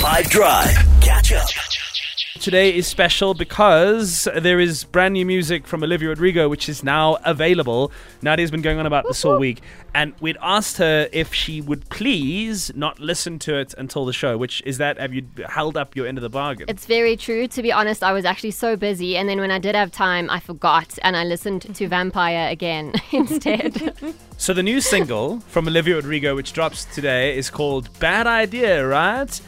5 Drive. Catch up. Today is special because there is brand new music from Olivia Rodrigo, which is now available. Nadia's been going on about this all week, and we'd asked her if she would please not listen to it until the show. Which is that? Have you held up your end of the bargain? It's very true. To be honest, I was actually so busy, and then when I did have time, I forgot, and I listened to Vampire again instead. So the new single from Olivia Rodrigo, which drops today, is called "Bad Idea," right?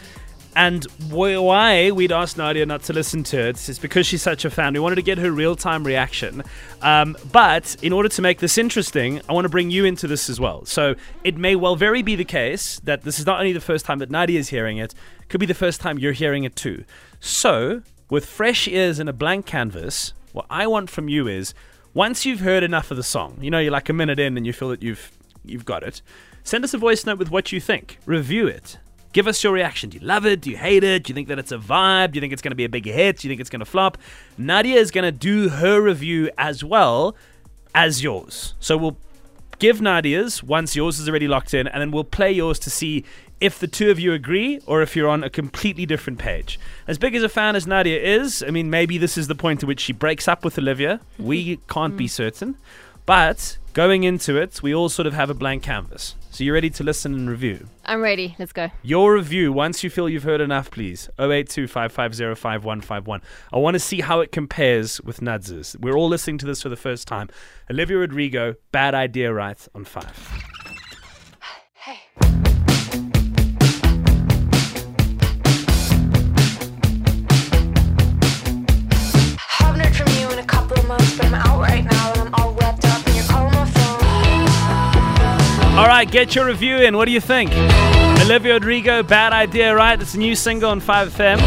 And why we'd asked Nadia not to listen to it is because she's such a fan. We wanted to get her real time reaction. Um, but in order to make this interesting, I want to bring you into this as well. So it may well very be the case that this is not only the first time that Nadia is hearing it, could be the first time you're hearing it too. So, with fresh ears and a blank canvas, what I want from you is once you've heard enough of the song, you know, you're like a minute in and you feel that you've you've got it. Send us a voice note with what you think. Review it. Give us your reaction. Do you love it? Do you hate it? Do you think that it's a vibe? Do you think it's going to be a big hit? Do you think it's going to flop? Nadia is going to do her review as well as yours. So we'll give Nadia's once yours is already locked in, and then we'll play yours to see if the two of you agree or if you're on a completely different page. As big as a fan as Nadia is, I mean, maybe this is the point at which she breaks up with Olivia. We can't be mm. certain. But going into it, we all sort of have a blank canvas. So you're ready to listen and review. I'm ready. Let's go. Your review, once you feel you've heard enough, please. 082 550 I want to see how it compares with Nudz's. We're all listening to this for the first time. Olivia Rodrigo, Bad Idea Right on 5. Right, get your review in. What do you think? Olivia Rodrigo, Bad Idea Right? It's a new single on 5FM.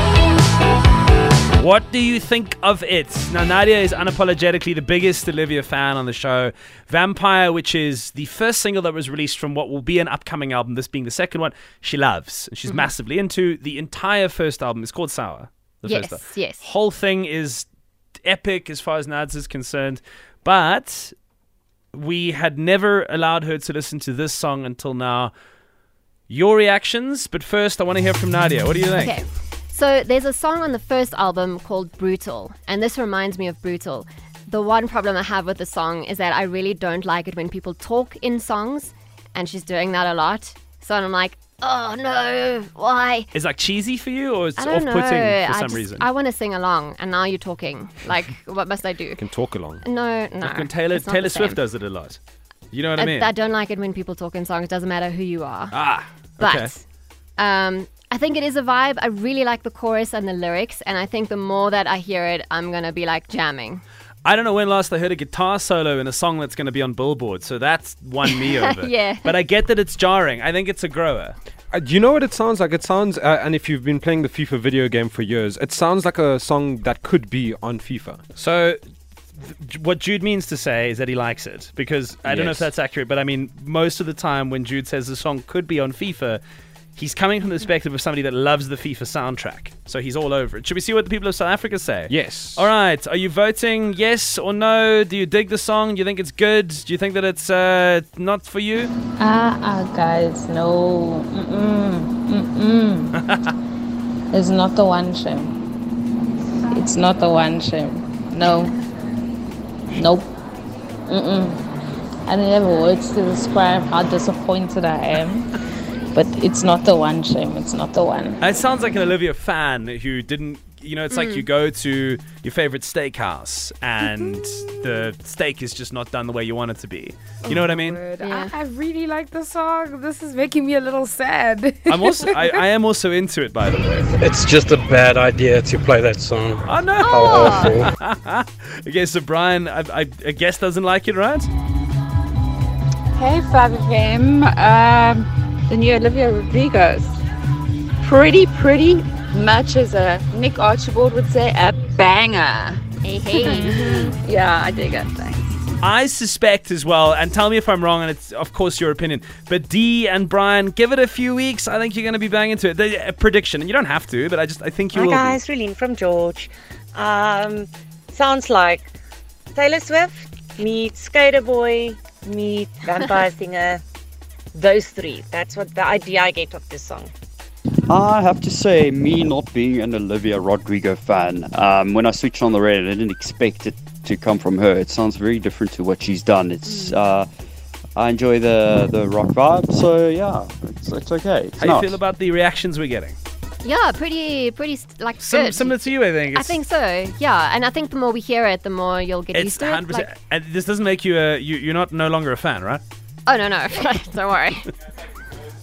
What do you think of it? Now, Nadia is unapologetically the biggest Olivia fan on the show. Vampire, which is the first single that was released from what will be an upcoming album, this being the second one, she loves. and She's mm-hmm. massively into. The entire first album It's called Sour. The Yes, first yes. Whole thing is epic as far as Nads is concerned. But we had never allowed her to listen to this song until now. Your reactions, but first I want to hear from Nadia. What do you think? Okay. So there's a song on the first album called Brutal, and this reminds me of Brutal. The one problem I have with the song is that I really don't like it when people talk in songs, and she's doing that a lot. So I'm like, oh no, why? Is like cheesy for you, or it's I don't off-putting know. for I some just, reason? I want to sing along, and now you're talking. Like, what must I do? You can talk along. No, no. Like when Taylor it's not Taylor the Swift same. does it a lot. You know what I, I, mean? I don't like it when people talk in songs. It Doesn't matter who you are. ah, But okay. um, I think it is a vibe. I really like the chorus and the lyrics, and I think the more that I hear it, I'm gonna be like jamming. I don't know when last I heard a guitar solo in a song that's going to be on Billboard, so that's won me over. Yeah. But I get that it's jarring. I think it's a grower. Uh, do you know what it sounds like? It sounds, uh, and if you've been playing the FIFA video game for years, it sounds like a song that could be on FIFA. So, th- what Jude means to say is that he likes it because I don't know if that's accurate, but I mean, most of the time when Jude says the song could be on FIFA, he's coming from the perspective of somebody that loves the FIFA soundtrack. So he's all over it. Should we see what the people of South Africa say? Yes. All right. Are you voting yes or no? Do you dig the song? Do you think it's good? Do you think that it's uh, not for you? Ah, ah, guys, no. Mm-mm. Mm-mm. it's not the one shame. It's not the one shame. No. Nope. Mm-mm. I don't have words to describe how disappointed I am. But it's not the one shame. It's not the one. It sounds like an Olivia fan who didn't. You know, it's like you go to your favorite steakhouse and the steak is just not done the way you want it to be. You know what I mean? Yeah. I, I really like the song. This is making me a little sad. I'm also I, I am also into it by the way. It's just a bad idea to play that song. Oh no! How awful. okay, so Brian, I, I, I guess doesn't like it, right? Hey, 5FM. Um, the new Olivia Rodrigo's. Pretty, pretty much as a Nick Archibald would say, a banger. Hey, hey. Yeah, I dig it. Thanks. I suspect as well, and tell me if I'm wrong, and it's of course your opinion. But D and Brian, give it a few weeks. I think you're going to be banging into it. The, a prediction, and you don't have to, but I just I think you Hi will. be. guys, Relene from George. Um, sounds like Taylor Swift meets Skater Boy meets Vampire Singer. Those three. That's what the idea I get of this song. I have to say, me not being an Olivia Rodrigo fan, um, when I switched on the radio, I didn't expect it to come from her. It sounds very different to what she's done. It's uh, I enjoy the the rock vibe, so yeah, it's, it's okay. It's How do you feel about the reactions we're getting? Yeah, pretty, pretty like Sim- good. similar to you, I think. I think so. Yeah, and I think the more we hear it, the more you'll get it's used to it. 100%. Like, and this doesn't make you a you, you're not no longer a fan, right? Oh no, no, don't worry.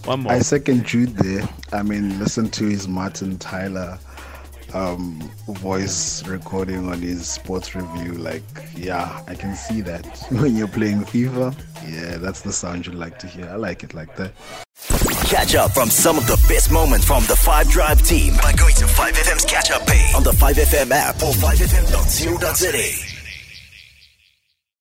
One more. I second Jude there. I mean, listen to his Martin Tyler um, voice recording on his sports review. Like, yeah, I can see that when you're playing FIFA. Yeah, that's the sound you like to hear. I like it like that. Catch up from some of the best moments from the 5 Drive team by going to 5FM's catch up page on the 5FM app or 5FM.co.za.